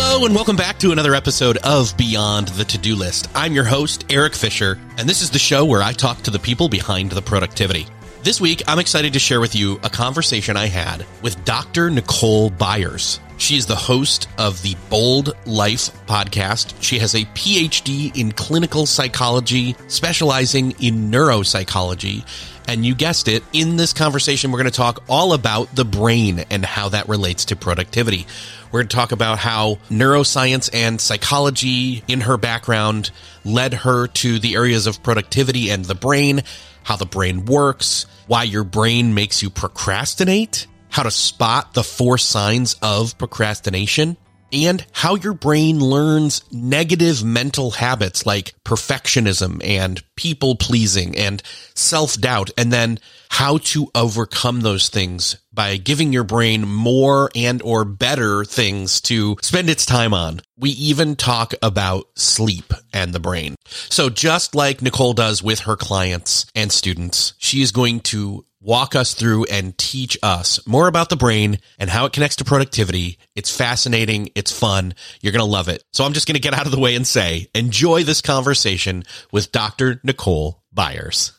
Hello, and welcome back to another episode of Beyond the To Do List. I'm your host, Eric Fisher, and this is the show where I talk to the people behind the productivity. This week, I'm excited to share with you a conversation I had with Dr. Nicole Byers. She is the host of the Bold Life podcast. She has a PhD in clinical psychology, specializing in neuropsychology. And you guessed it, in this conversation, we're going to talk all about the brain and how that relates to productivity. We're going to talk about how neuroscience and psychology in her background led her to the areas of productivity and the brain, how the brain works, why your brain makes you procrastinate, how to spot the four signs of procrastination, and how your brain learns negative mental habits like perfectionism and people pleasing and self doubt, and then how to overcome those things by giving your brain more and or better things to spend its time on. We even talk about sleep and the brain. So just like Nicole does with her clients and students, she is going to walk us through and teach us more about the brain and how it connects to productivity. It's fascinating. It's fun. You're going to love it. So I'm just going to get out of the way and say, enjoy this conversation with Dr. Nicole Byers.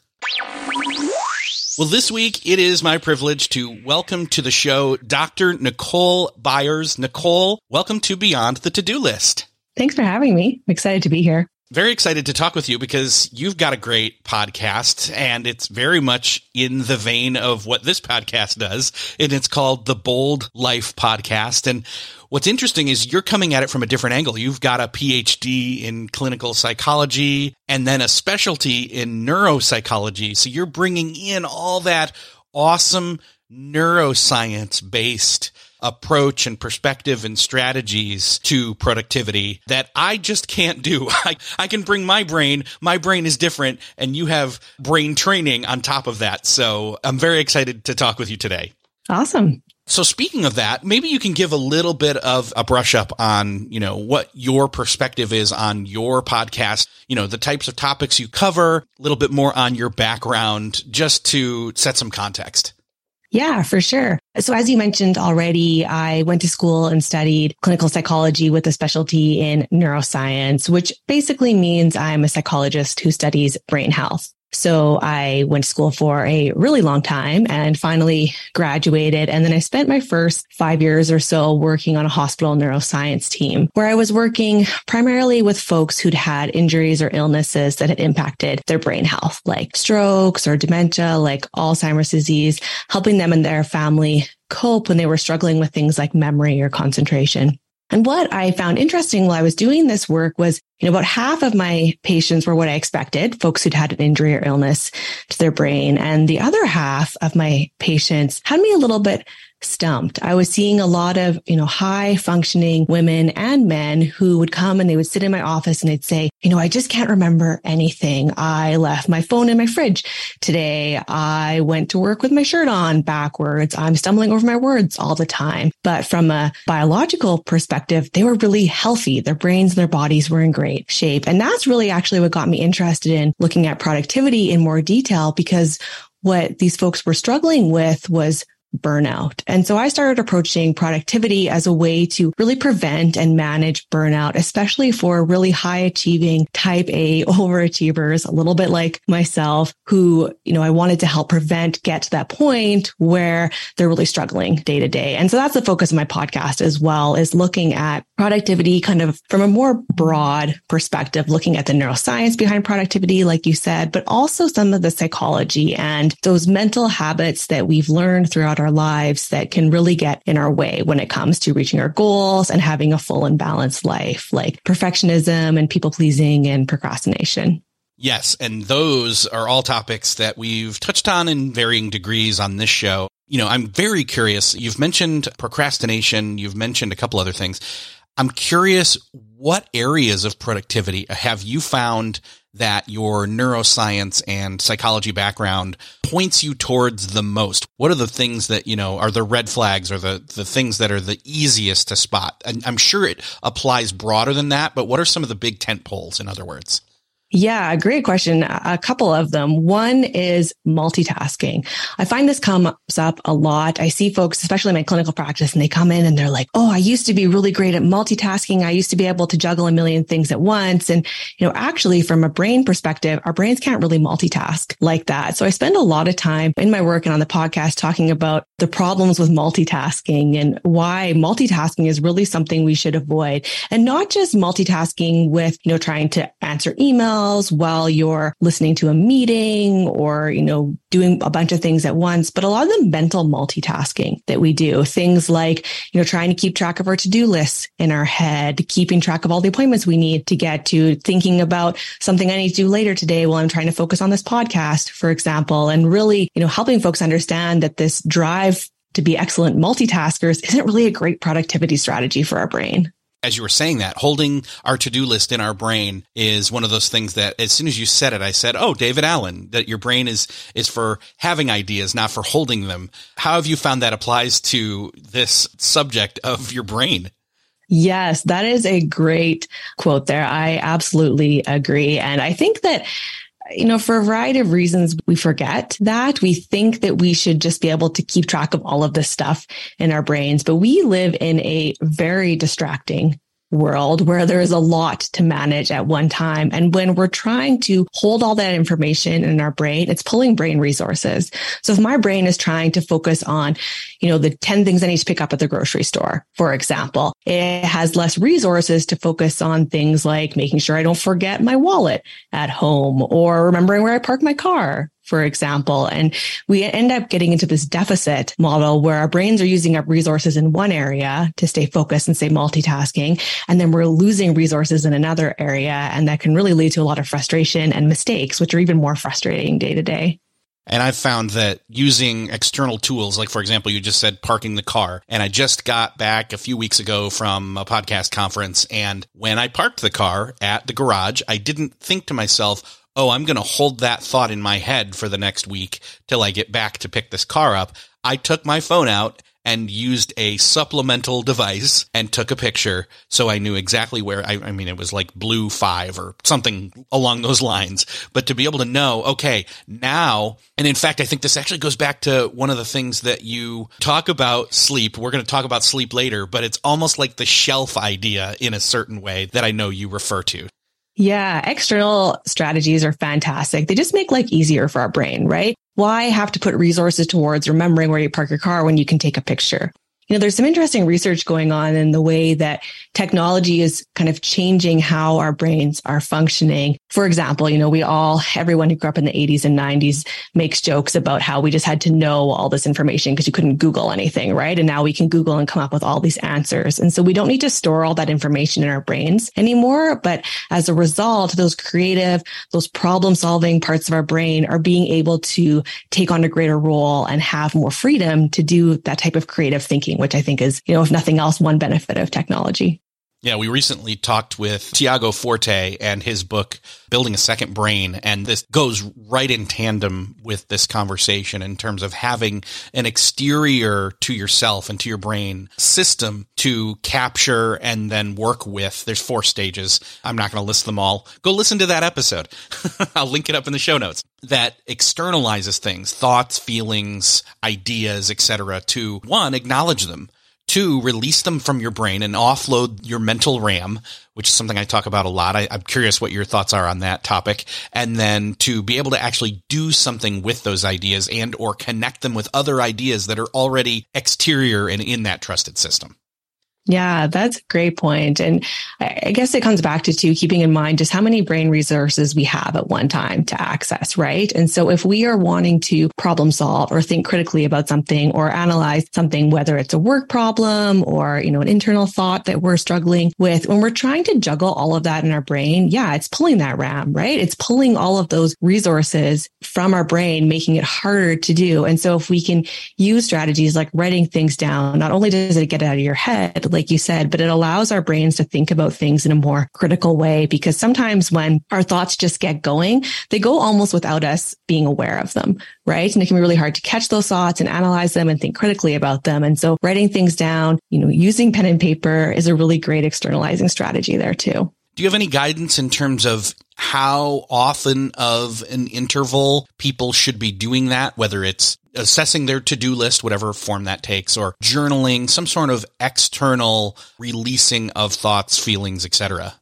Well, this week it is my privilege to welcome to the show Dr. Nicole Byers. Nicole, welcome to Beyond the To Do List. Thanks for having me. I'm excited to be here. Very excited to talk with you because you've got a great podcast and it's very much in the vein of what this podcast does. And it's called the Bold Life Podcast. And what's interesting is you're coming at it from a different angle. You've got a PhD in clinical psychology and then a specialty in neuropsychology. So you're bringing in all that awesome neuroscience based approach and perspective and strategies to productivity that I just can't do. I, I can bring my brain. My brain is different and you have brain training on top of that. So I'm very excited to talk with you today. Awesome. So speaking of that, maybe you can give a little bit of a brush up on, you know, what your perspective is on your podcast, you know, the types of topics you cover, a little bit more on your background, just to set some context. Yeah, for sure. So as you mentioned already, I went to school and studied clinical psychology with a specialty in neuroscience, which basically means I'm a psychologist who studies brain health. So I went to school for a really long time and finally graduated. And then I spent my first five years or so working on a hospital neuroscience team where I was working primarily with folks who'd had injuries or illnesses that had impacted their brain health, like strokes or dementia, like Alzheimer's disease, helping them and their family cope when they were struggling with things like memory or concentration. And what I found interesting while I was doing this work was, you know, about half of my patients were what I expected, folks who'd had an injury or illness to their brain. And the other half of my patients had me a little bit stumped. I was seeing a lot of, you know, high functioning women and men who would come and they would sit in my office and they'd say, you know, I just can't remember anything. I left my phone in my fridge today. I went to work with my shirt on backwards. I'm stumbling over my words all the time. But from a biological perspective, they were really healthy. Their brains and their bodies were in great shape. And that's really actually what got me interested in looking at productivity in more detail because what these folks were struggling with was burnout. And so I started approaching productivity as a way to really prevent and manage burnout, especially for really high achieving type A overachievers, a little bit like myself, who, you know, I wanted to help prevent get to that point where they're really struggling day to day. And so that's the focus of my podcast as well is looking at productivity kind of from a more broad perspective, looking at the neuroscience behind productivity, like you said, but also some of the psychology and those mental habits that we've learned throughout our lives that can really get in our way when it comes to reaching our goals and having a full and balanced life, like perfectionism and people pleasing and procrastination. Yes. And those are all topics that we've touched on in varying degrees on this show. You know, I'm very curious. You've mentioned procrastination. You've mentioned a couple other things. I'm curious what areas of productivity have you found that your neuroscience and psychology background points you towards the most? What are the things that, you know, are the red flags or the, the things that are the easiest to spot? And I'm sure it applies broader than that, but what are some of the big tent poles, in other words? Yeah, great question. A couple of them. One is multitasking. I find this comes up a lot. I see folks, especially in my clinical practice, and they come in and they're like, Oh, I used to be really great at multitasking. I used to be able to juggle a million things at once. And, you know, actually from a brain perspective, our brains can't really multitask like that. So I spend a lot of time in my work and on the podcast talking about the problems with multitasking and why multitasking is really something we should avoid and not just multitasking with, you know, trying to answer emails emails while you're listening to a meeting or, you know, doing a bunch of things at once, but a lot of the mental multitasking that we do, things like, you know, trying to keep track of our to-do lists in our head, keeping track of all the appointments we need to get to, thinking about something I need to do later today while I'm trying to focus on this podcast, for example, and really, you know, helping folks understand that this drive to be excellent multitaskers isn't really a great productivity strategy for our brain as you were saying that, holding our to-do list in our brain is one of those things that as soon as you said it, I said, Oh, David Allen, that your brain is, is for having ideas, not for holding them. How have you found that applies to this subject of your brain? Yes, that is a great quote there. I absolutely agree. And I think that you know, for a variety of reasons, we forget that. We think that we should just be able to keep track of all of this stuff in our brains, but we live in a very distracting world where there is a lot to manage at one time. And when we're trying to hold all that information in our brain, it's pulling brain resources. So if my brain is trying to focus on, you know, the 10 things I need to pick up at the grocery store, for example, it has less resources to focus on things like making sure I don't forget my wallet at home or remembering where I park my car for example. And we end up getting into this deficit model where our brains are using up resources in one area to stay focused and stay multitasking. And then we're losing resources in another area. And that can really lead to a lot of frustration and mistakes, which are even more frustrating day to day. And I've found that using external tools, like for example, you just said parking the car. And I just got back a few weeks ago from a podcast conference. And when I parked the car at the garage, I didn't think to myself, oh, I'm going to hold that thought in my head for the next week till I get back to pick this car up. I took my phone out and used a supplemental device and took a picture so I knew exactly where I, I, mean it was like blue five or something along those lines. But to be able to know, okay, now and in fact I think this actually goes back to one of the things that you talk about sleep. We're going to talk about sleep later, but it's almost like the shelf idea in a certain way that I know you refer to. Yeah, external strategies are fantastic. They just make life easier for our brain, right? Why have to put resources towards remembering where you park your car when you can take a picture? You know, there's some interesting research going on in the way that technology is kind of changing how our brains are functioning. For example, you know, we all, everyone who grew up in the 80s and 90s makes jokes about how we just had to know all this information because you couldn't Google anything, right? And now we can Google and come up with all these answers. And so we don't need to store all that information in our brains anymore. But as a result, those creative, those problem solving parts of our brain are being able to take on a greater role and have more freedom to do that type of creative thinking which I think is, you know, if nothing else, one benefit of technology. Yeah, we recently talked with Tiago Forte and his book, Building a Second Brain. And this goes right in tandem with this conversation in terms of having an exterior to yourself and to your brain system to capture and then work with. There's four stages. I'm not going to list them all. Go listen to that episode. I'll link it up in the show notes. That externalizes things, thoughts, feelings, ideas, etc. to one, acknowledge them Two, release them from your brain and offload your mental RAM, which is something I talk about a lot. I, am curious what your thoughts are on that topic. And then to be able to actually do something with those ideas and or connect them with other ideas that are already exterior and in that trusted system. Yeah, that's a great point. And I guess it comes back to too, keeping in mind just how many brain resources we have at one time to access, right? And so if we are wanting to problem solve or think critically about something or analyze something, whether it's a work problem or, you know, an internal thought that we're struggling with, when we're trying to juggle all of that in our brain, yeah, it's pulling that RAM, right? It's pulling all of those resources from our brain, making it harder to do. And so if we can use strategies like writing things down, not only does it get it out of your head, like you said, but it allows our brains to think about things in a more critical way because sometimes when our thoughts just get going, they go almost without us being aware of them, right? And it can be really hard to catch those thoughts and analyze them and think critically about them. And so writing things down, you know, using pen and paper is a really great externalizing strategy there too. Do you have any guidance in terms of how often of an interval people should be doing that, whether it's assessing their to-do list, whatever form that takes, or journaling, some sort of external releasing of thoughts, feelings, etc.?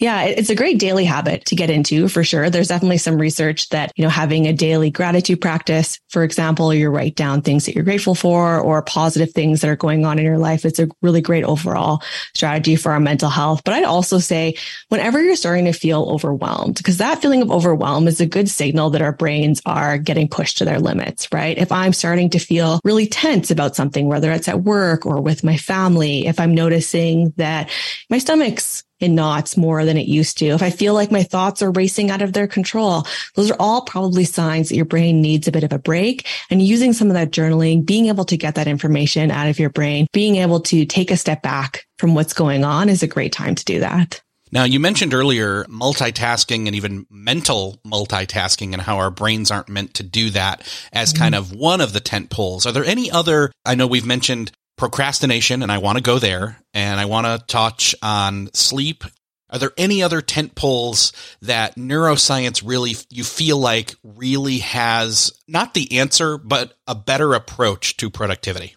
Yeah, it's a great daily habit to get into for sure. There's definitely some research that, you know, having a daily gratitude practice, for example, you write down things that you're grateful for or positive things that are going on in your life. It's a really great overall strategy for our mental health. But I'd also say whenever you're starting to feel overwhelmed, because that feeling of overwhelm is a good signal that our brains are getting pushed to their limits, right? If I'm starting to feel really tense about something, whether it's at work or with my family, if I'm noticing that my stomach's in knots more than it used to, if I feel like my thoughts are racing out of their control, those are all probably signs that your brain needs a bit of a break and using some of that journaling, being able to get that information out of your brain, being able to take a step back from what's going on is a great time to do that. Now, you mentioned earlier multitasking and even mental multitasking and how our brains aren't meant to do that as mm-hmm. kind of one of the tent poles. Are there any other? I know we've mentioned procrastination, and I want to go there, and I want to touch on sleep. Are there any other tent poles that neuroscience really you feel like really has not the answer, but a better approach to productivity?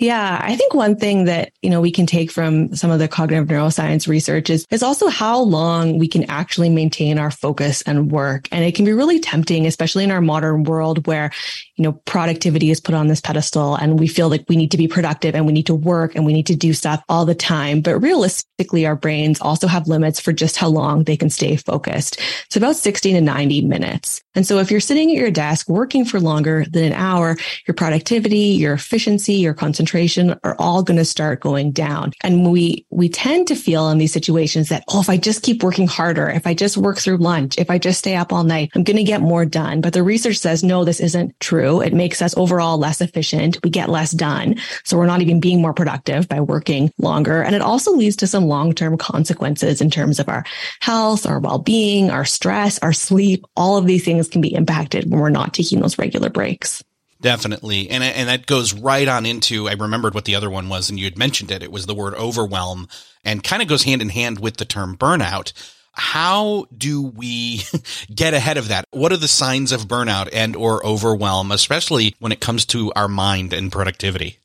Yeah, I think one thing that, you know, we can take from some of the cognitive neuroscience research is, is also how long we can actually maintain our focus and work. And it can be really tempting, especially in our modern world where, you know, productivity is put on this pedestal and we feel like we need to be productive and we need to work and we need to do stuff all the time. But realistically, our brains also have limits for just how long they can stay focused. It's about 60 to 90 minutes. And so if you're sitting at your desk working for longer than an hour, your productivity, your efficiency, your concentration are all going to start going down. And we, we tend to feel in these situations that, oh, if I just keep working harder, if I just work through lunch, if I just stay up all night, I'm going to get more done. But the research says, no, this isn't true. It makes us overall less efficient. We get less done. So we're not even being more productive by working longer. And it also leads to some long-term consequences in terms of our health, our well-being, our stress, our sleep, all of these things can be impacted when we're not taking those regular breaks. Definitely. And, and that goes right on into, I remembered what the other one was and you had mentioned it. It was the word overwhelm and kind of goes hand in hand with the term burnout. How do we get ahead of that? What are the signs of burnout and or overwhelm, especially when it comes to our mind and productivity?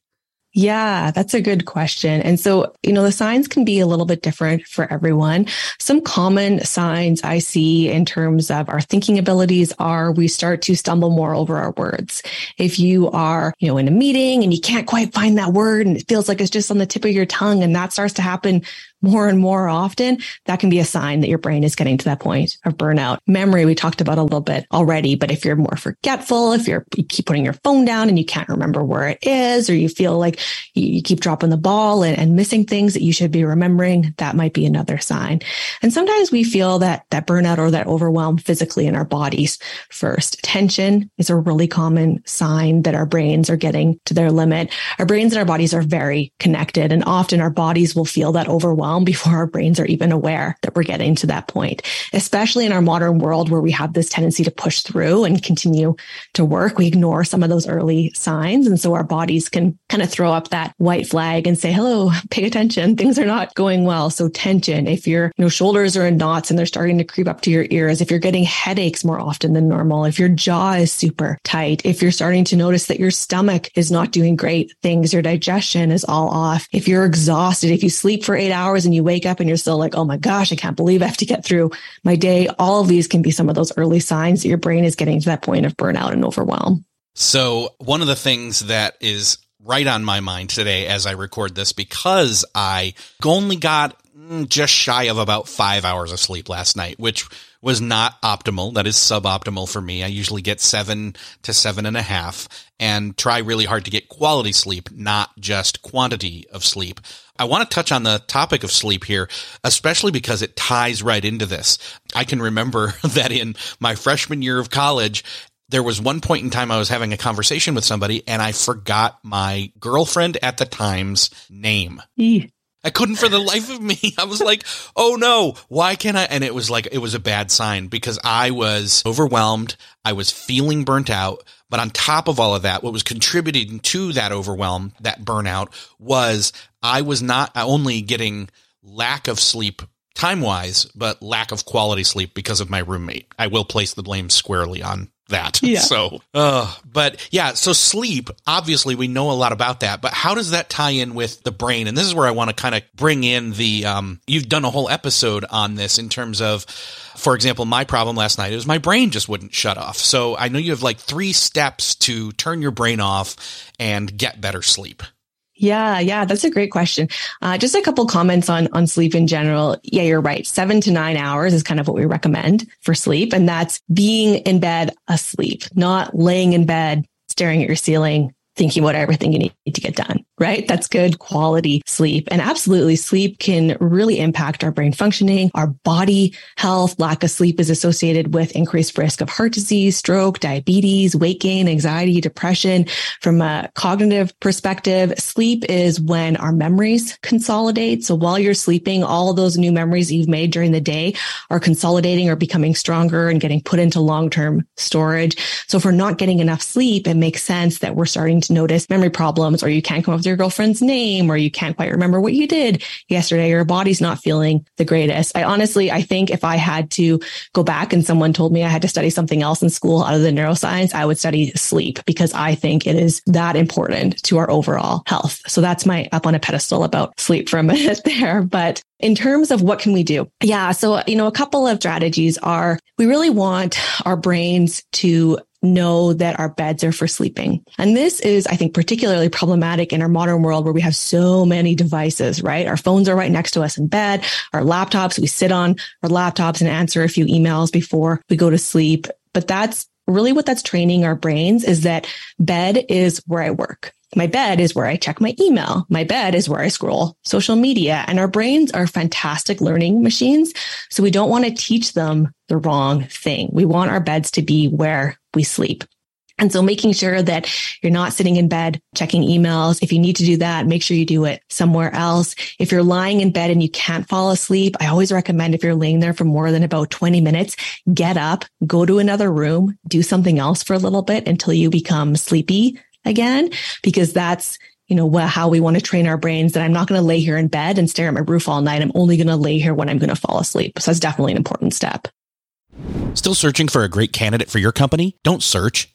Yeah, that's a good question. And so, you know, the signs can be a little bit different for everyone. Some common signs I see in terms of our thinking abilities are we start to stumble more over our words. If you are, you know, in a meeting and you can't quite find that word and it feels like it's just on the tip of your tongue and that starts to happen more and more often, that can be a sign that your brain is getting to that point of burnout. Memory, we talked about a little bit already, but if you're more forgetful, if you're, you keep putting your phone down and you can't remember where it is, or you feel like you, keep dropping the ball and, and missing things that you should be remembering, that might be another sign. And sometimes we feel that, that burnout or that overwhelm physically in our bodies first. Tension is a really common sign that our brains are getting to their limit. Our brains and our bodies are very connected and often our bodies will feel that overwhelm before our brains are even aware that we're getting to that point, especially in our modern world where we have this tendency to push through and continue to work. We ignore some of those early signs. And so our bodies can kind of throw up that white flag and say, hello, pay attention. Things are not going well. So tension, if your you know, shoulders are in knots and they're starting to creep up to your ears, if you're getting headaches more often than normal, if your jaw is super tight, if you're starting to notice that your stomach is not doing great things, your digestion is all off, if you're exhausted, if you sleep for eight hours and you wake up and you're still like, oh my gosh, I can't believe I have to get through my day. All of these can be some of those early signs that your brain is getting to that point of burnout and overwhelm. So one of the things that is right on my mind today as I record this because I only got mm, just shy of about five hours of sleep last night, which was not optimal. That is suboptimal for me. I usually get seven to seven and a half and try really hard to get quality sleep, not just quantity of sleep. I want to touch on the topic of sleep here, especially because it ties right into this. I can remember that in my freshman year of college, there was one point in time I was having a conversation with somebody and I forgot my girlfriend at the time's name. I couldn't for the life of me. I was like, oh no, why can't I? And it was like, it was a bad sign because I was overwhelmed. I was feeling burnt out. But on top of all of that, what was contributing to that overwhelm, that burnout was I was not only getting lack of sleep time wise, but lack of quality sleep because of my roommate. I will place the blame squarely on that. Yeah. So, uh, but yeah, so sleep, obviously we know a lot about that, but how does that tie in with the brain? And this is where I want to kind of bring in the, um, you've done a whole episode on this in terms of, for example, my problem last night is my brain just wouldn't shut off. So I know you have like three steps to turn your brain off and get better sleep. Yeah, yeah, that's a great question. Uh, just a couple comments on on sleep in general. Yeah, you're right. Seven to nine hours is kind of what we recommend for sleep, and that's being in bed asleep, not laying in bed staring at your ceiling, thinking about everything you need to get done right? That's good quality sleep. And absolutely sleep can really impact our brain functioning, our body health. Lack of sleep is associated with increased risk of heart disease, stroke, diabetes, weight gain, anxiety, depression. From a cognitive perspective, sleep is when our memories consolidate. So while you're sleeping, all those new memories you've made during the day are consolidating or becoming stronger and getting put into long-term storage. So if we're not getting enough sleep, it makes sense that we're starting to notice memory problems or you can't come up your girlfriend's name or you can't quite remember what you did yesterday, your body's not feeling the greatest. I honestly, I think if I had to go back and someone told me I had to study something else in school other than neuroscience, I would study sleep because I think it is that important to our overall health. So that's my up on a pedestal about sleep for a minute there. But in terms of what can we do? Yeah. So, you know, a couple of strategies are we really want our brains to know that our beds are for sleeping. And this is, I think, particularly problematic in our modern world where we have so many devices, right? Our phones are right next to us in bed, our laptops, we sit on our laptops and answer a few emails before we go to sleep. But that's really what that's training our brains is that bed is where I work. My bed is where I check my email. My bed is where I scroll social media and our brains are fantastic learning machines. So we don't want to teach them the wrong thing. We want our beds to be where we sleep. And so making sure that you're not sitting in bed checking emails. If you need to do that, make sure you do it somewhere else. If you're lying in bed and you can't fall asleep, I always recommend if you're laying there for more than about 20 minutes, get up, go to another room, do something else for a little bit until you become sleepy again, because that's you know, how we want to train our brains that I'm not going to lay here in bed and stare at my roof all night. I'm only going to lay here when I'm going to fall asleep. So that's definitely an important step. Still searching for a great candidate for your company? Don't search,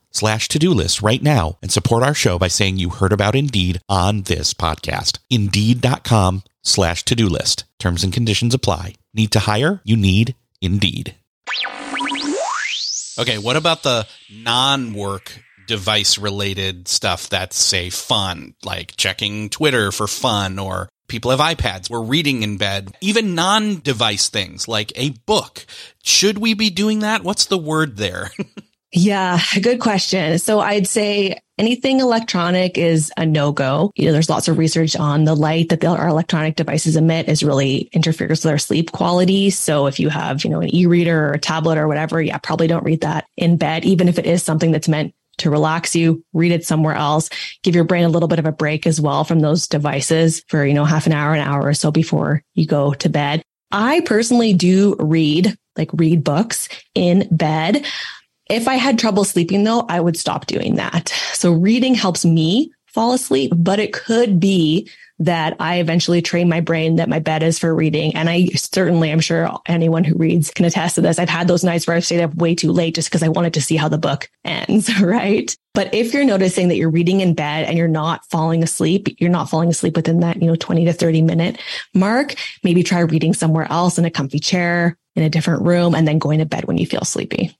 slash to-do list right now and support our show by saying you heard about Indeed on this podcast. Indeed.com slash to-do list. Terms and conditions apply. Need to hire? You need Indeed. Okay, what about the non-work device related stuff that's say fun, like checking Twitter for fun or people have iPads. We're reading in bed, even non device things like a book. Should we be doing that? What's the word there? Yeah, good question. So I'd say anything electronic is a no go. You know, there's lots of research on the light that our electronic devices emit is really interferes with our sleep quality. So if you have, you know, an e-reader or a tablet or whatever, yeah, probably don't read that in bed, even if it is something that's meant to relax you, read it somewhere else, give your brain a little bit of a break as well from those devices for, you know, half an hour, an hour or so before you go to bed. I personally do read, like read books in bed. If I had trouble sleeping though, I would stop doing that. So reading helps me fall asleep, but it could be that I eventually train my brain that my bed is for reading. And I certainly, I'm sure anyone who reads can attest to this. I've had those nights where I've stayed up way too late just because I wanted to see how the book ends, right? But if you're noticing that you're reading in bed and you're not falling asleep, you're not falling asleep within that, you know, 20 to 30 minute mark, maybe try reading somewhere else in a comfy chair in a different room and then going to bed when you feel sleepy.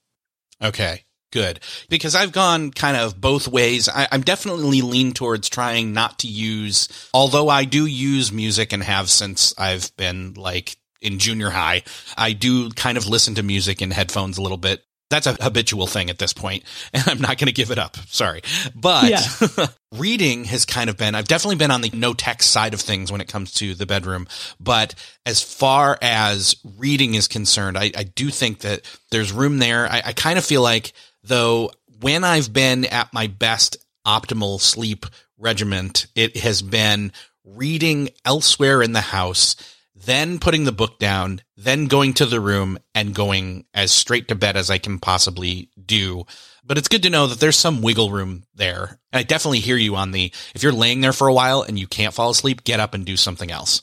Okay. Good. Because I've gone kind of both ways. I, am definitely lean towards trying not to use, although I do use music and have since I've been like in junior high, I do kind of listen to music in headphones a little bit. That's a habitual thing at this point, and I'm not going to give it up. Sorry. But yeah. reading has kind of been, I've definitely been on the no text side of things when it comes to the bedroom. But as far as reading is concerned, I, I do think that there's room there. I, I kind of feel like though when I've been at my best optimal sleep regiment, it has been reading elsewhere in the house, then putting the book down, then going to the room and going as straight to bed as I can possibly do. But it's good to know that there's some wiggle room there. And I definitely hear you on the if you're laying there for a while and you can't fall asleep, get up and do something else.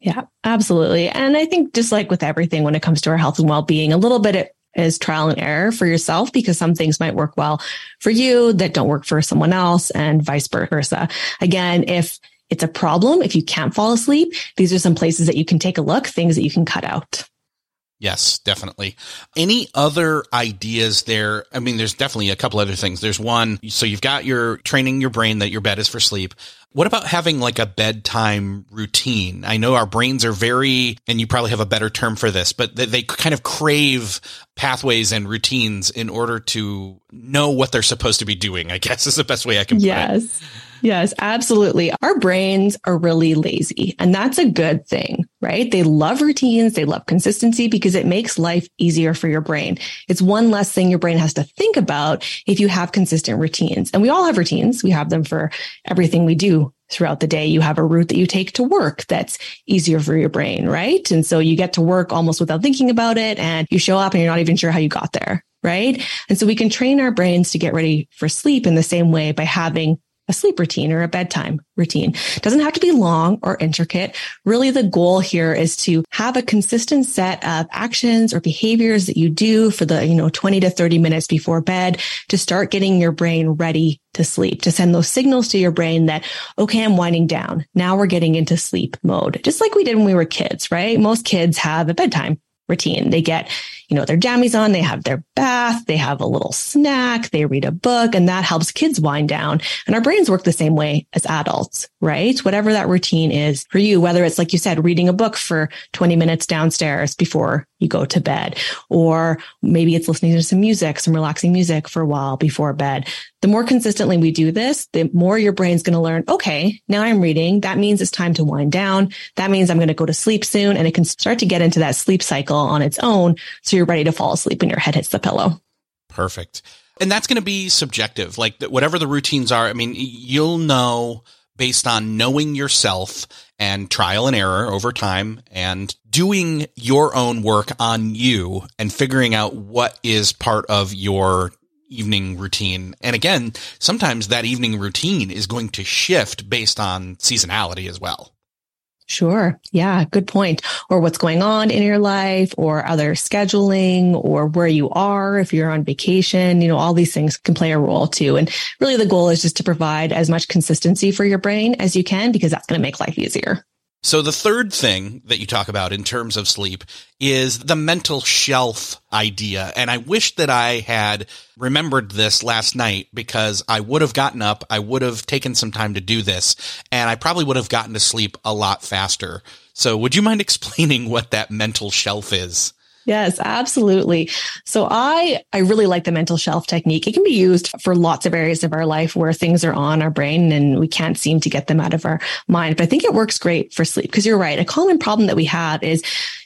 Yeah, absolutely. And I think just like with everything when it comes to our health and well-being, a little bit is trial and error for yourself because some things might work well for you that don't work for someone else and vice versa. Again, if it's a problem, if you can't fall asleep, these are some places that you can take a look, things that you can cut out. Yes, definitely. Any other ideas there? I mean, there's definitely a couple other things. There's one, so you've got your training your brain that your bed is for sleep. What about having like a bedtime routine? I know our brains are very, and you probably have a better term for this, but they, they kind of crave pathways and routines in order to know what they're supposed to be doing, I guess is the best way I can put yes. it. Yes, absolutely. Our brains are really lazy and that's a good thing, right? They love routines. They love consistency because it makes life easier for your brain. It's one less thing your brain has to think about if you have consistent routines. And we all have routines. We have them for everything we do throughout the day. You have a route that you take to work that's easier for your brain, right? And so you get to work almost without thinking about it and you show up and you're not even sure how you got there. Right. And so we can train our brains to get ready for sleep in the same way by having a sleep routine or a bedtime routine. Doesn't have to be long or intricate. Really, the goal here is to have a consistent set of actions or behaviors that you do for the, you know, 20 to 30 minutes before bed to start getting your brain ready to sleep, to send those signals to your brain that, okay, I'm winding down. Now we're getting into sleep mode, just like we did when we were kids, right? Most kids have a bedtime routine. They get, you know, their jammies on, they have their bath, they have a little snack, they read a book, and that helps kids wind down. And our brains work the same way as adults, right? Whatever that routine is for you, whether it's like you said, reading a book for 20 minutes downstairs before you go to bed, or maybe it's listening to some music, some relaxing music for a while before bed. The more consistently we do this, the more your brain's going to learn, okay, now I'm reading. That means it's time to wind down. That means I'm going to go to sleep soon. And it can start to get into that sleep cycle on its own. So you're ready to fall asleep when your head hits the pillow. Perfect. And that's going to be subjective. Like whatever the routines are, I mean, you'll know based on knowing yourself and trial and error over time and doing your own work on you and figuring out what is part of your evening routine. And again, sometimes that evening routine is going to shift based on seasonality as well. Sure. Yeah. Good point. Or what's going on in your life or other scheduling or where you are. If you're on vacation, you know, all these things can play a role too. And really the goal is just to provide as much consistency for your brain as you can because that's going to make life easier. So the third thing that you talk about in terms of sleep is the mental shelf idea. And I wish that I had remembered this last night because I would have gotten up. I would have taken some time to do this and I probably would have gotten to sleep a lot faster. So would you mind explaining what that mental shelf is? Yes, absolutely. So I I really like the mental shelf technique. It can be used for lots of areas of our life where things are on our brain and we can't seem to get them out of our mind. But I think it works great for sleep because you're right. A common problem that we have is,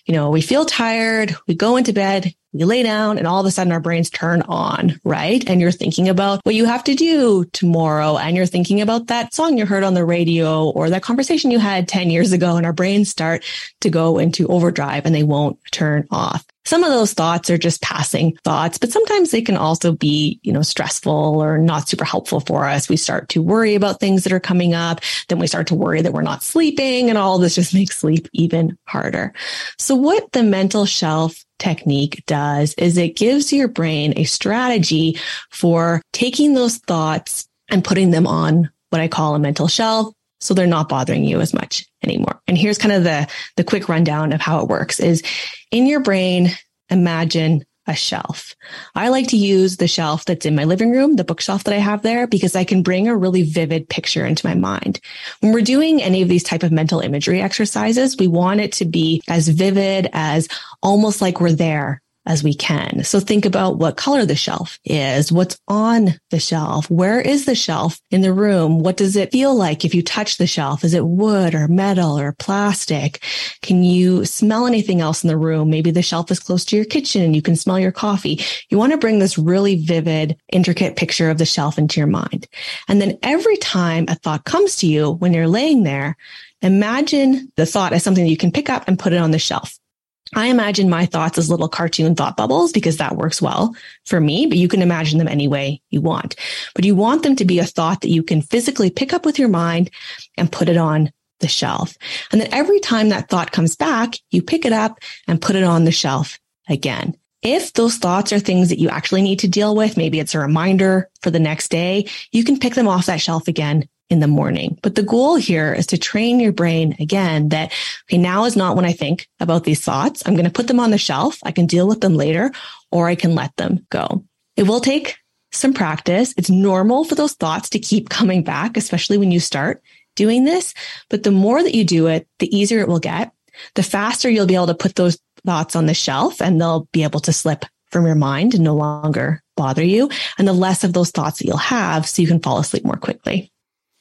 you know, we feel tired, we go into bed, we lay down and all of a sudden our brains turn on, right? And you're thinking about what you have to do tomorrow. And you're thinking about that song you heard on the radio or that conversation you had 10 years ago. And our brains start to go into overdrive and they won't turn off. Some of those thoughts are just passing thoughts, but sometimes they can also be, you know, stressful or not super helpful for us. We start to worry about things that are coming up. Then we start to worry that we're not sleeping and all this just makes sleep even harder. So what the mental shelf technique does is it gives your brain a strategy for taking those thoughts and putting them on what I call a mental shelf. So they're not bothering you as much anymore. And here's kind of the, the quick rundown of how it works is in your brain, imagine a shelf. I like to use the shelf that's in my living room, the bookshelf that I have there, because I can bring a really vivid picture into my mind. When we're doing any of these type of mental imagery exercises, we want it to be as vivid as almost like we're there as we can. So think about what color the shelf is, what's on the shelf, where is the shelf in the room? What does it feel like if you touch the shelf? Is it wood or metal or plastic? Can you smell anything else in the room? Maybe the shelf is close to your kitchen and you can smell your coffee. You want to bring this really vivid, intricate picture of the shelf into your mind. And then every time a thought comes to you when you're laying there, imagine the thought as something that you can pick up and put it on the shelf. I imagine my thoughts as little cartoon thought bubbles because that works well for me, but you can imagine them any way you want. But you want them to be a thought that you can physically pick up with your mind and put it on the shelf. And then every time that thought comes back, you pick it up and put it on the shelf again. If those thoughts are things that you actually need to deal with, maybe it's a reminder for the next day, you can pick them off that shelf again in the morning. But the goal here is to train your brain again that, okay, now is not when I think about these thoughts. I'm going to put them on the shelf. I can deal with them later or I can let them go. It will take some practice. It's normal for those thoughts to keep coming back, especially when you start doing this. But the more that you do it, the easier it will get. The faster you'll be able to put those thoughts on the shelf and they'll be able to slip from your mind and no longer bother you. And the less of those thoughts that you'll have so you can fall asleep more quickly.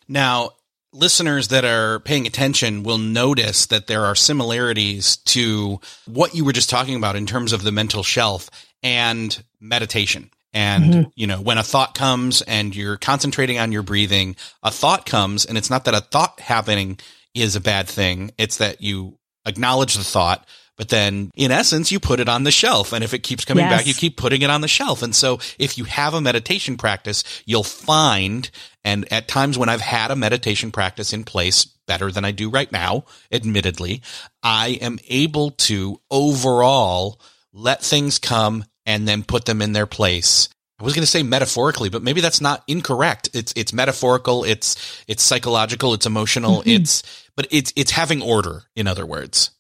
Now, listeners that are paying attention will notice that there are similarities to what you were just talking about in terms of the mental shelf and meditation. And, mm-hmm. you know, when a thought comes and you're concentrating on your breathing, a thought comes and it's not that a thought happening is a bad thing. It's that you acknowledge the thought, but then in essence, you put it on the shelf. And if it keeps coming yes. back, you keep putting it on the shelf. And so if you have a meditation practice, you'll find, and at times when I've had a meditation practice in place better than I do right now, admittedly, I am able to overall let things come and then put them in their place I was going to say metaphorically, but maybe that's not incorrect. It's it's metaphorical. It's it's psychological. It's emotional. Mm-hmm. It's but it's it's having order. In other words,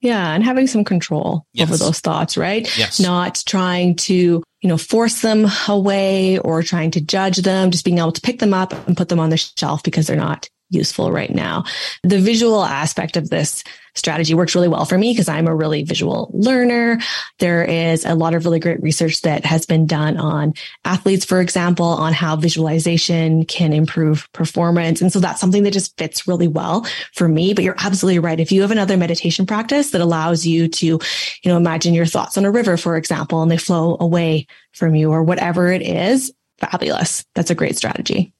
yeah. And having some control yes. over those thoughts, right? Yes. Not trying to, you know, force them away or trying to judge them, just being able to pick them up and put them on the shelf because they're not useful right now. The visual aspect of this strategy works really well for me because I'm a really visual learner. There is a lot of really great research that has been done on athletes, for example, on how visualization can improve performance. And so that's something that just fits really well for me. But you're absolutely right. If you have another meditation practice that allows you to, you know, imagine your thoughts on a river, for example, and they flow away from you or whatever it is, fabulous. That's a great strategy.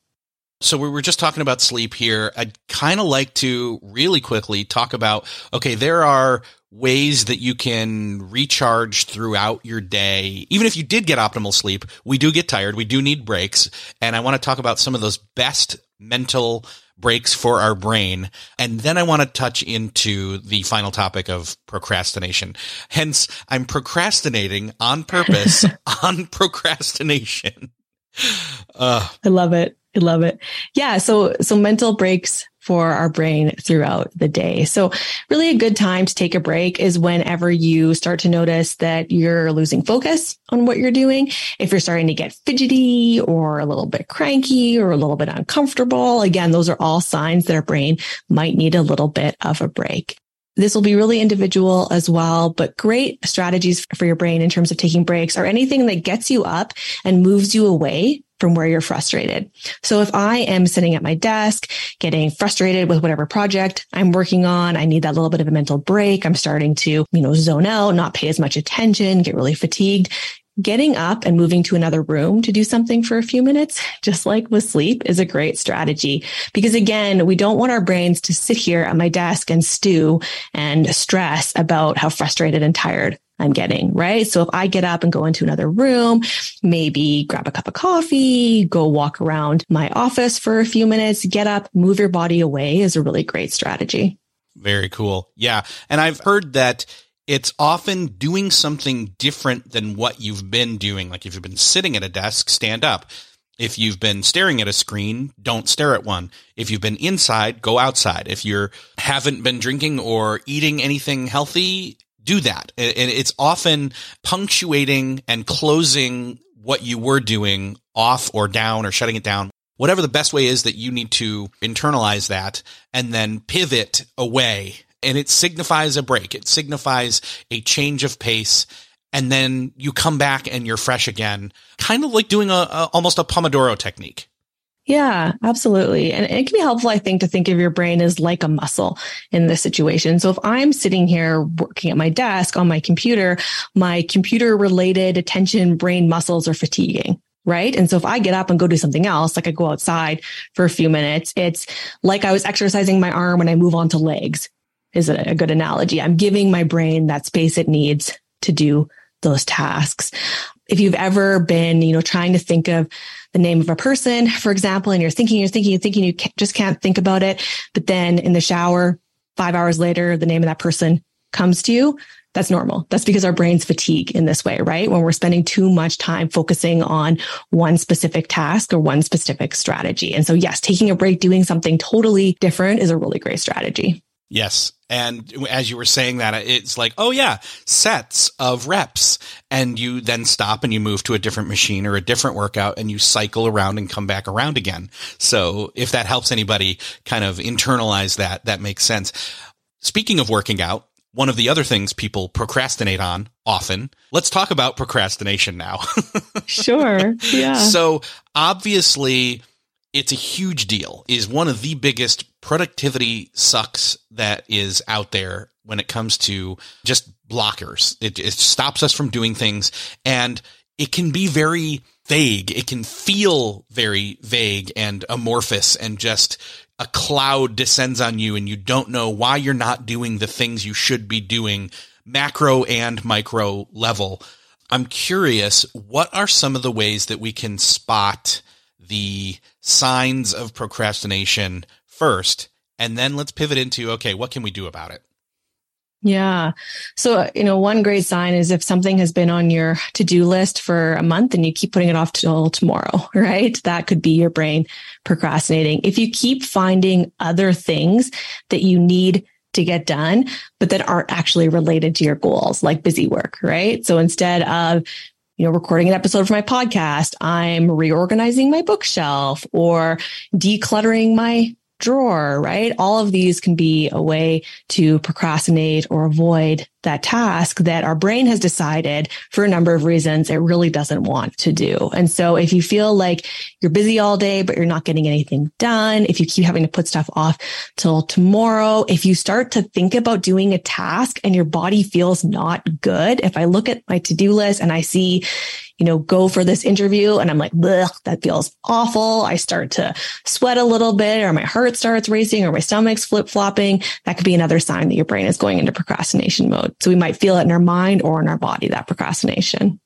So we were just talking about sleep here. I'd kind of like to really quickly talk about, okay, there are ways that you can recharge throughout your day. Even if you did get optimal sleep, we do get tired. We do need breaks. And I want to talk about some of those best mental breaks for our brain. And then I want to touch into the final topic of procrastination. Hence, I'm procrastinating on purpose on procrastination. Uh, I love it. I love it. Yeah. So, so mental breaks for our brain throughout the day. So really a good time to take a break is whenever you start to notice that you're losing focus on what you're doing. If you're starting to get fidgety or a little bit cranky or a little bit uncomfortable, again, those are all signs that our brain might need a little bit of a break. This will be really individual as well, but great strategies for your brain in terms of taking breaks are anything that gets you up and moves you away from where you're frustrated. So if I am sitting at my desk, getting frustrated with whatever project I'm working on, I need that little bit of a mental break. I'm starting to, you know, zone out, not pay as much attention, get really fatigued getting up and moving to another room to do something for a few minutes, just like with sleep is a great strategy. Because again, we don't want our brains to sit here at my desk and stew and stress about how frustrated and tired I'm getting, right? So if I get up and go into another room, maybe grab a cup of coffee, go walk around my office for a few minutes, get up, move your body away is a really great strategy. Very cool. Yeah. And I've heard that it's often doing something different than what you've been doing. Like if you've been sitting at a desk, stand up. If you've been staring at a screen, don't stare at one. If you've been inside, go outside. If you haven't been drinking or eating anything healthy, do that. And it's often punctuating and closing what you were doing off or down or shutting it down. Whatever the best way is that you need to internalize that and then pivot away and it signifies a break. It signifies a change of pace. And then you come back and you're fresh again, kind of like doing a, a almost a Pomodoro technique. Yeah, absolutely. And it can be helpful, I think, to think of your brain as like a muscle in this situation. So if I'm sitting here working at my desk on my computer, my computer related attention brain muscles are fatiguing right? And so if I get up and go do something else, like I go outside for a few minutes, it's like I was exercising my arm when I move on to legs is a, good analogy. I'm giving my brain that space it needs to do those tasks. If you've ever been, you know, trying to think of the name of a person, for example, and you're thinking, you're thinking, you're thinking, you can't, just can't think about it. But then in the shower, five hours later, the name of that person comes to you. That's normal. That's because our brains fatigue in this way, right? When we're spending too much time focusing on one specific task or one specific strategy. And so, yes, taking a break, doing something totally different is a really great strategy. Yes. And as you were saying that, it's like, oh yeah, sets of reps. And you then stop and you move to a different machine or a different workout and you cycle around and come back around again. So if that helps anybody kind of internalize that, that makes sense. Speaking of working out, one of the other things people procrastinate on often. Let's talk about procrastination now. sure. Yeah. So obviously it's a huge deal is one of the biggest productivity sucks that is out there when it comes to just blockers. It, it stops us from doing things and it can be very vague. It can feel very vague and amorphous and just a cloud descends on you and you don't know why you're not doing the things you should be doing macro and micro level. I'm curious, what are some of the ways that we can spot the signs of procrastination first, and then let's pivot into okay, what can we do about it? Yeah. So, you know, one great sign is if something has been on your to do list for a month and you keep putting it off till tomorrow, right? That could be your brain procrastinating. If you keep finding other things that you need to get done, but that aren't actually related to your goals, like busy work, right? So instead of you know, recording an episode for my podcast. I'm reorganizing my bookshelf or decluttering my drawer, right? All of these can be a way to procrastinate or avoid that task that our brain has decided for a number of reasons it really doesn't want to do. And so if you feel like you're busy all day, but you're not getting anything done, if you keep having to put stuff off till tomorrow, if you start to think about doing a task and your body feels not good, if I look at my to-do list and I see, you know, go for this interview and I'm like, that feels awful. I start to sweat a little bit or my heart starts racing or my stomach's flip flopping. That could be another sign that your brain is going into procrastination mode. So we might feel it in our mind or in our body, that procrastination.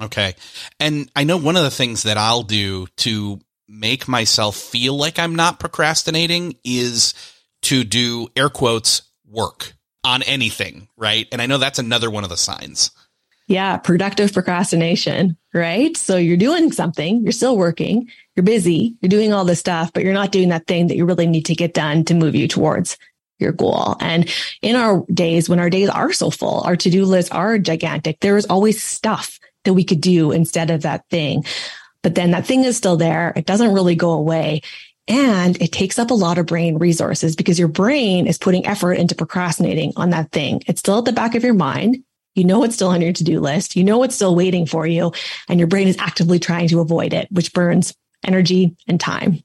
Okay. And I know one of the things that I'll do to make myself feel like I'm not procrastinating is to do air quotes work on anything, right? And I know that's another one of the signs. Yeah, productive procrastination, right? So you're doing something, you're still working, you're busy, you're doing all this stuff, but you're not doing that thing that you really need to get done to move you towards your goal. And in our days, when our days are so full, our to-do lists are gigantic, there is always stuff that we could do instead of that thing. But then that thing is still there. It doesn't really go away. And it takes up a lot of brain resources because your brain is putting effort into procrastinating on that thing. It's still at the back of your mind. You know it's still on your to-do list. You know it's still waiting for you and your brain is actively trying to avoid it, which burns energy and time.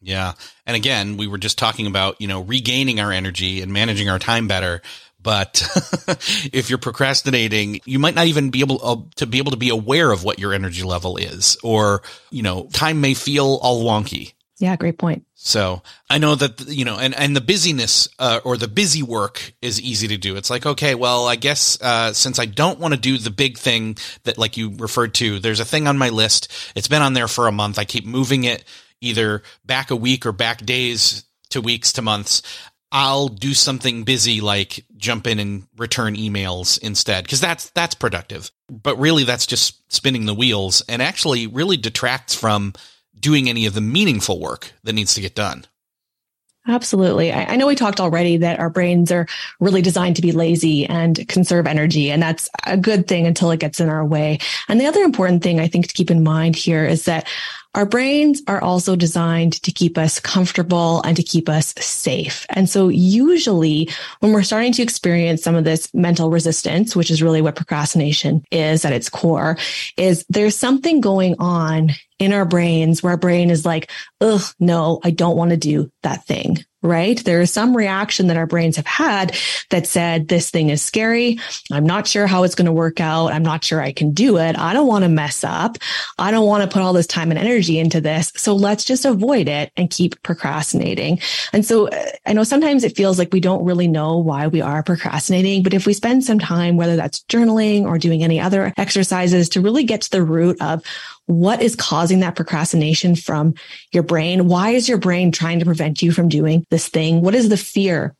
Yeah. And again, we were just talking about, you know, regaining our energy and managing our time better. But if you're procrastinating, you might not even be able uh, to be able to be aware of what your energy level is, or, you know, time may feel all wonky. Yeah, great point. So I know that, you know, and, and the busyness, uh, or the busy work is easy to do. It's like, okay, well, I guess, uh, since I don't want to do the big thing that, like you referred to, there's a thing on my list. It's been on there for a month. I keep moving it either back a week or back days to weeks to months. I'll do something busy like jump in and return emails instead because that's that's productive. But really that's just spinning the wheels and actually really detracts from doing any of the meaningful work that needs to get done. Absolutely. I, I, know we talked already that our brains are really designed to be lazy and conserve energy. And that's a good thing until it gets in our way. And the other important thing I think to keep in mind here is that our brains are also designed to keep us comfortable and to keep us safe. And so usually when we're starting to experience some of this mental resistance, which is really what procrastination is at its core, is there's something going on in our brains where our brain is like, ugh, no, I don't want to do that thing right? There is some reaction that our brains have had that said, this thing is scary. I'm not sure how it's going to work out. I'm not sure I can do it. I don't want to mess up. I don't want to put all this time and energy into this. So let's just avoid it and keep procrastinating. And so uh, I know sometimes it feels like we don't really know why we are procrastinating, but if we spend some time, whether that's journaling or doing any other exercises to really get to the root of what is causing that procrastination from your brain? Why is your brain trying to prevent you from doing this thing? What is the fear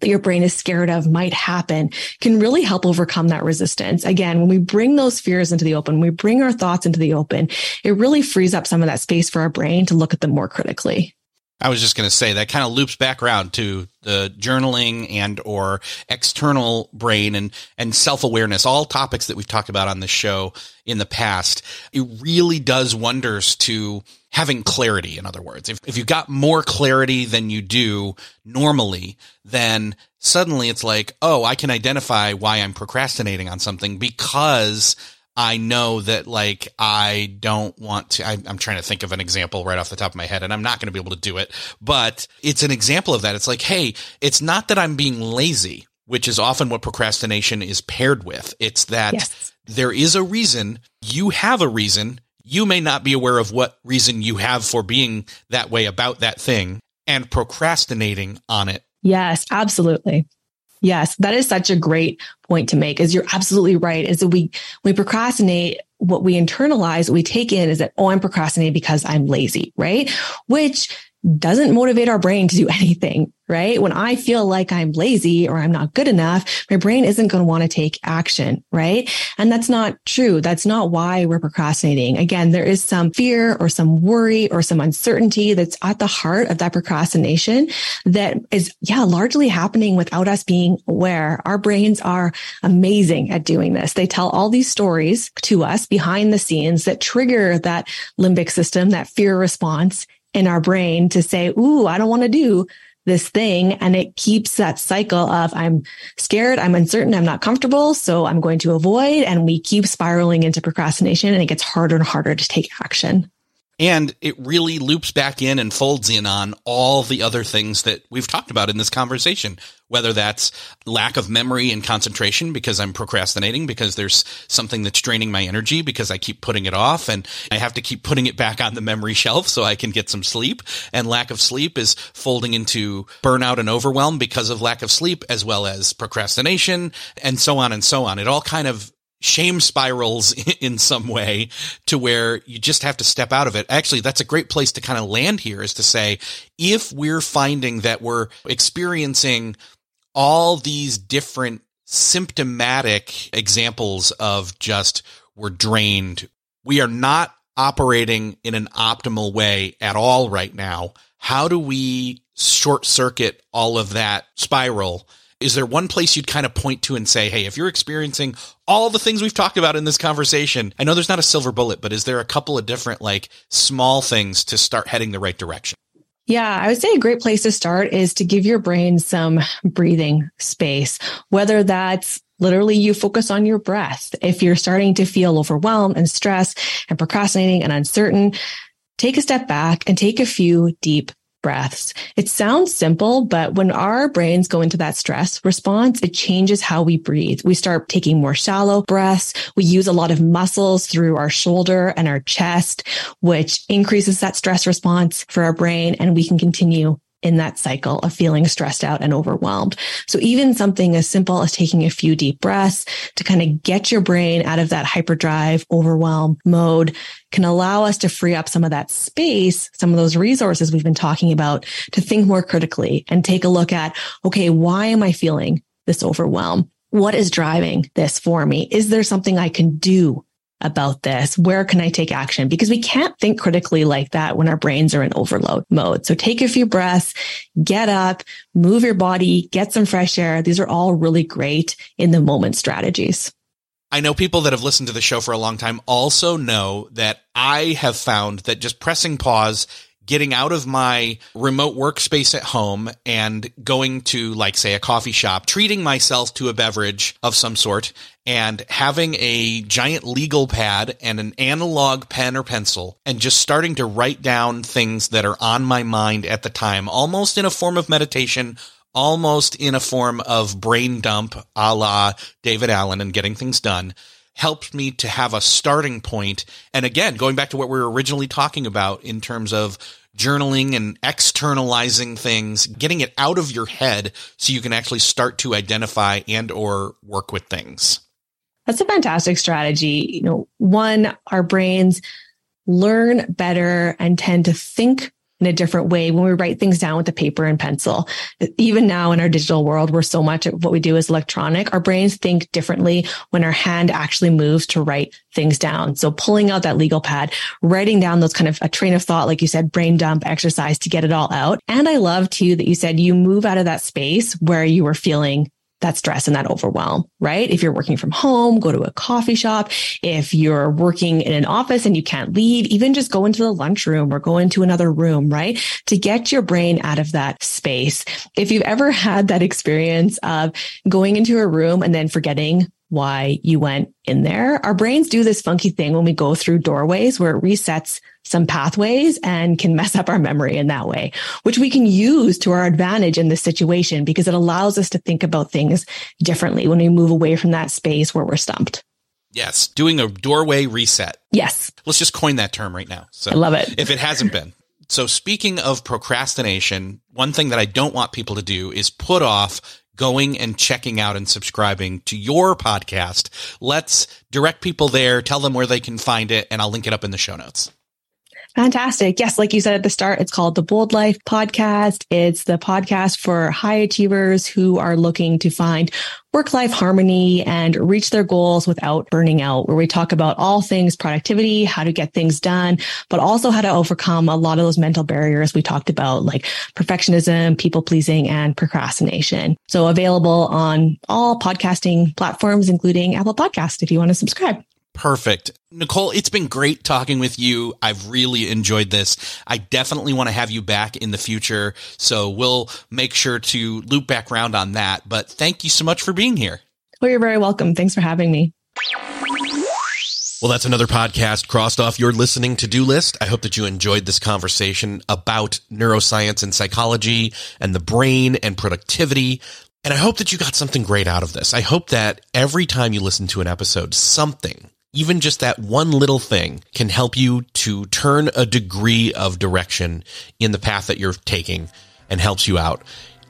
that your brain is scared of might happen can really help overcome that resistance. Again, when we bring those fears into the open, we bring our thoughts into the open, it really frees up some of that space for our brain to look at them more critically. I was just going to say that kind of loops back around to the journaling and or external brain and and self-awareness all topics that we've talked about on this show in the past it really does wonders to having clarity in other words if, if you got more clarity than you do normally then suddenly it's like oh i can identify why i'm procrastinating on something because I know that like I don't want to. I, am trying to think of an example right off the top of my head, and I'm not going to be able to do it. But it's an example of that. It's like, hey, it's not that I'm being lazy, which is often what procrastination is paired with. It's that yes. there is a reason. You have a reason. You may not be aware of what reason you have for being that way about that thing, and procrastinating on it. Yes, absolutely. Yes, that is such a great point to make. Is you're absolutely right. Is that we we procrastinate what we internalize, what we take in is that, oh, I'm procrastinating because I'm lazy, right? Which doesn't motivate our brain to do anything, right? When I feel like I'm lazy or I'm not good enough, my brain isn't going to want to take action, right? And that's not true. That's not why we're procrastinating. Again, there is some fear or some worry or some uncertainty that's at the heart of that procrastination that is, yeah, largely happening without us being aware. Our brains are amazing at doing this. They tell all these stories to us behind the scenes that trigger that limbic system, that fear response in our brain to say, Ooh, I don't want to do this thing. And it keeps that cycle of I'm scared, I'm uncertain, I'm not comfortable. So I'm going to avoid. And we keep spiraling into procrastination and it gets harder and harder to take action. And it really loops back in and folds in on all the other things that we've talked about in this conversation, whether that's lack of memory and concentration because I'm procrastinating because there's something that's draining my energy because I keep putting it off and I have to keep putting it back on the memory shelf so I can get some sleep. And lack of sleep is folding into burnout and overwhelm because of lack of sleep as well as procrastination and so on and so on. It all kind of shame spirals in some way to where you just have to step out of it. Actually, that's a great place to kind of land here is to say, if we're finding that we're experiencing all these different symptomatic examples of just we're drained, we are not operating in an optimal way at all right now. How do we short circuit all of that spiral is there one place you'd kind of point to and say, hey, if you're experiencing all the things we've talked about in this conversation, I know there's not a silver bullet, but is there a couple of different like small things to start heading the right direction? Yeah, I would say a great place to start is to give your brain some breathing space, whether that's literally you focus on your breath. If you're starting to feel overwhelmed and stressed and procrastinating and uncertain, take a step back and take a few deep breaths. It sounds simple, but when our brains go into that stress response, it changes how we breathe. We start taking more shallow breaths. We use a lot of muscles through our shoulder and our chest, which increases that stress response for our brain. And we can continue in that cycle of feeling stressed out and overwhelmed. So even something as simple as taking a few deep breaths to kind of get your brain out of that hyperdrive overwhelm mode can allow us to free up some of that space, some of those resources we've been talking about to think more critically and take a look at, okay, why am I feeling this overwhelm? What is driving this for me? Is there something I can do about this? Where can I take action? Because we can't think critically like that when our brains are in overload mode. So take a few breaths, get up, move your body, get some fresh air. These are all really great in the moment strategies. I know people that have listened to the show for a long time also know that I have found that just pressing pause getting out of my remote workspace at home and going to like say a coffee shop, treating myself to a beverage of some sort and having a giant legal pad and an analog pen or pencil and just starting to write down things that are on my mind at the time, almost in a form of meditation, almost in a form of brain dump a la David Allen and getting things done helped me to have a starting point. And again, going back to what we were originally talking about in terms of journaling and externalizing things, getting it out of your head so you can actually start to identify and or work with things. That's a fantastic strategy. You know, one, our brains learn better and tend to think in a different way when we write things down with a paper and pencil. Even now in our digital world, where so much of what we do is electronic, our brains think differently when our hand actually moves to write things down. So pulling out that legal pad, writing down those kind of a train of thought, like you said, brain dump exercise to get it all out. And I love too that you said you move out of that space where you were feeling that stress and that overwhelm, right? If you're working from home, go to a coffee shop. If you're working in an office and you can't leave, even just go into the lunchroom or go into another room, right? To get your brain out of that space. If you've ever had that experience of going into a room and then forgetting why you went in there. Our brains do this funky thing when we go through doorways where it resets some pathways and can mess up our memory in that way, which we can use to our advantage in this situation because it allows us to think about things differently when we move away from that space where we're stumped. Yes, doing a doorway reset. Yes. Let's just coin that term right now. So I love it. If it hasn't been. So speaking of procrastination, one thing that I don't want people to do is put off going and checking out and subscribing to your podcast. Let's direct people there, tell them where they can find it, and I'll link it up in the show notes. Fantastic. Yes, like you said at the start, it's called the Bold Life Podcast. It's the podcast for high achievers who are looking to find work life harmony and reach their goals without burning out, where we talk about all things productivity, how to get things done, but also how to overcome a lot of those mental barriers we talked about, like perfectionism, people pleasing, and procrastination. So available on all podcasting platforms, including Apple Podcast, if you want to subscribe. Perfect. Nicole, it's been great talking with you. I've really enjoyed this. I definitely want to have you back in the future. So we'll make sure to loop back around on that. But thank you so much for being here. Well, you're very welcome. Thanks for having me. Well, that's another podcast crossed off your listening to do list. I hope that you enjoyed this conversation about neuroscience and psychology and the brain and productivity. And I hope that you got something great out of this. I hope that every time you listen to an episode, something even just that one little thing can help you to turn a degree of direction in the path that you're taking and helps you out.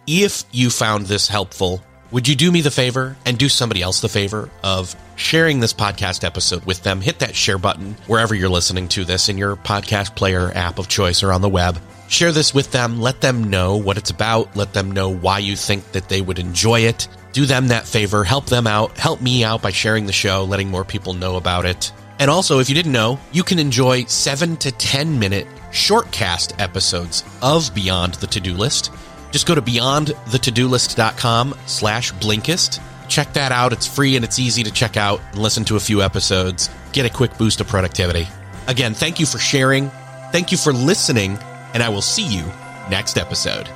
If you found this helpful, would you do me the favor and do somebody else the favor of sharing this podcast episode with them? Hit that share button wherever you're listening to this in your podcast player app of choice or on the web. Share this with them. Let them know what it's about. Let them know why you think that they would enjoy it do them that favor, help them out, help me out by sharing the show, letting more people know about it. And also, if you didn't know, you can enjoy seven to 10 minute shortcast episodes of Beyond the To Do List. Just go to beyondthetodolist.com slash Blinkist. Check that out. It's free and it's easy to check out and listen to a few episodes. Get a quick boost of productivity. Again, thank you for sharing. Thank you for listening, and I will see you next episode.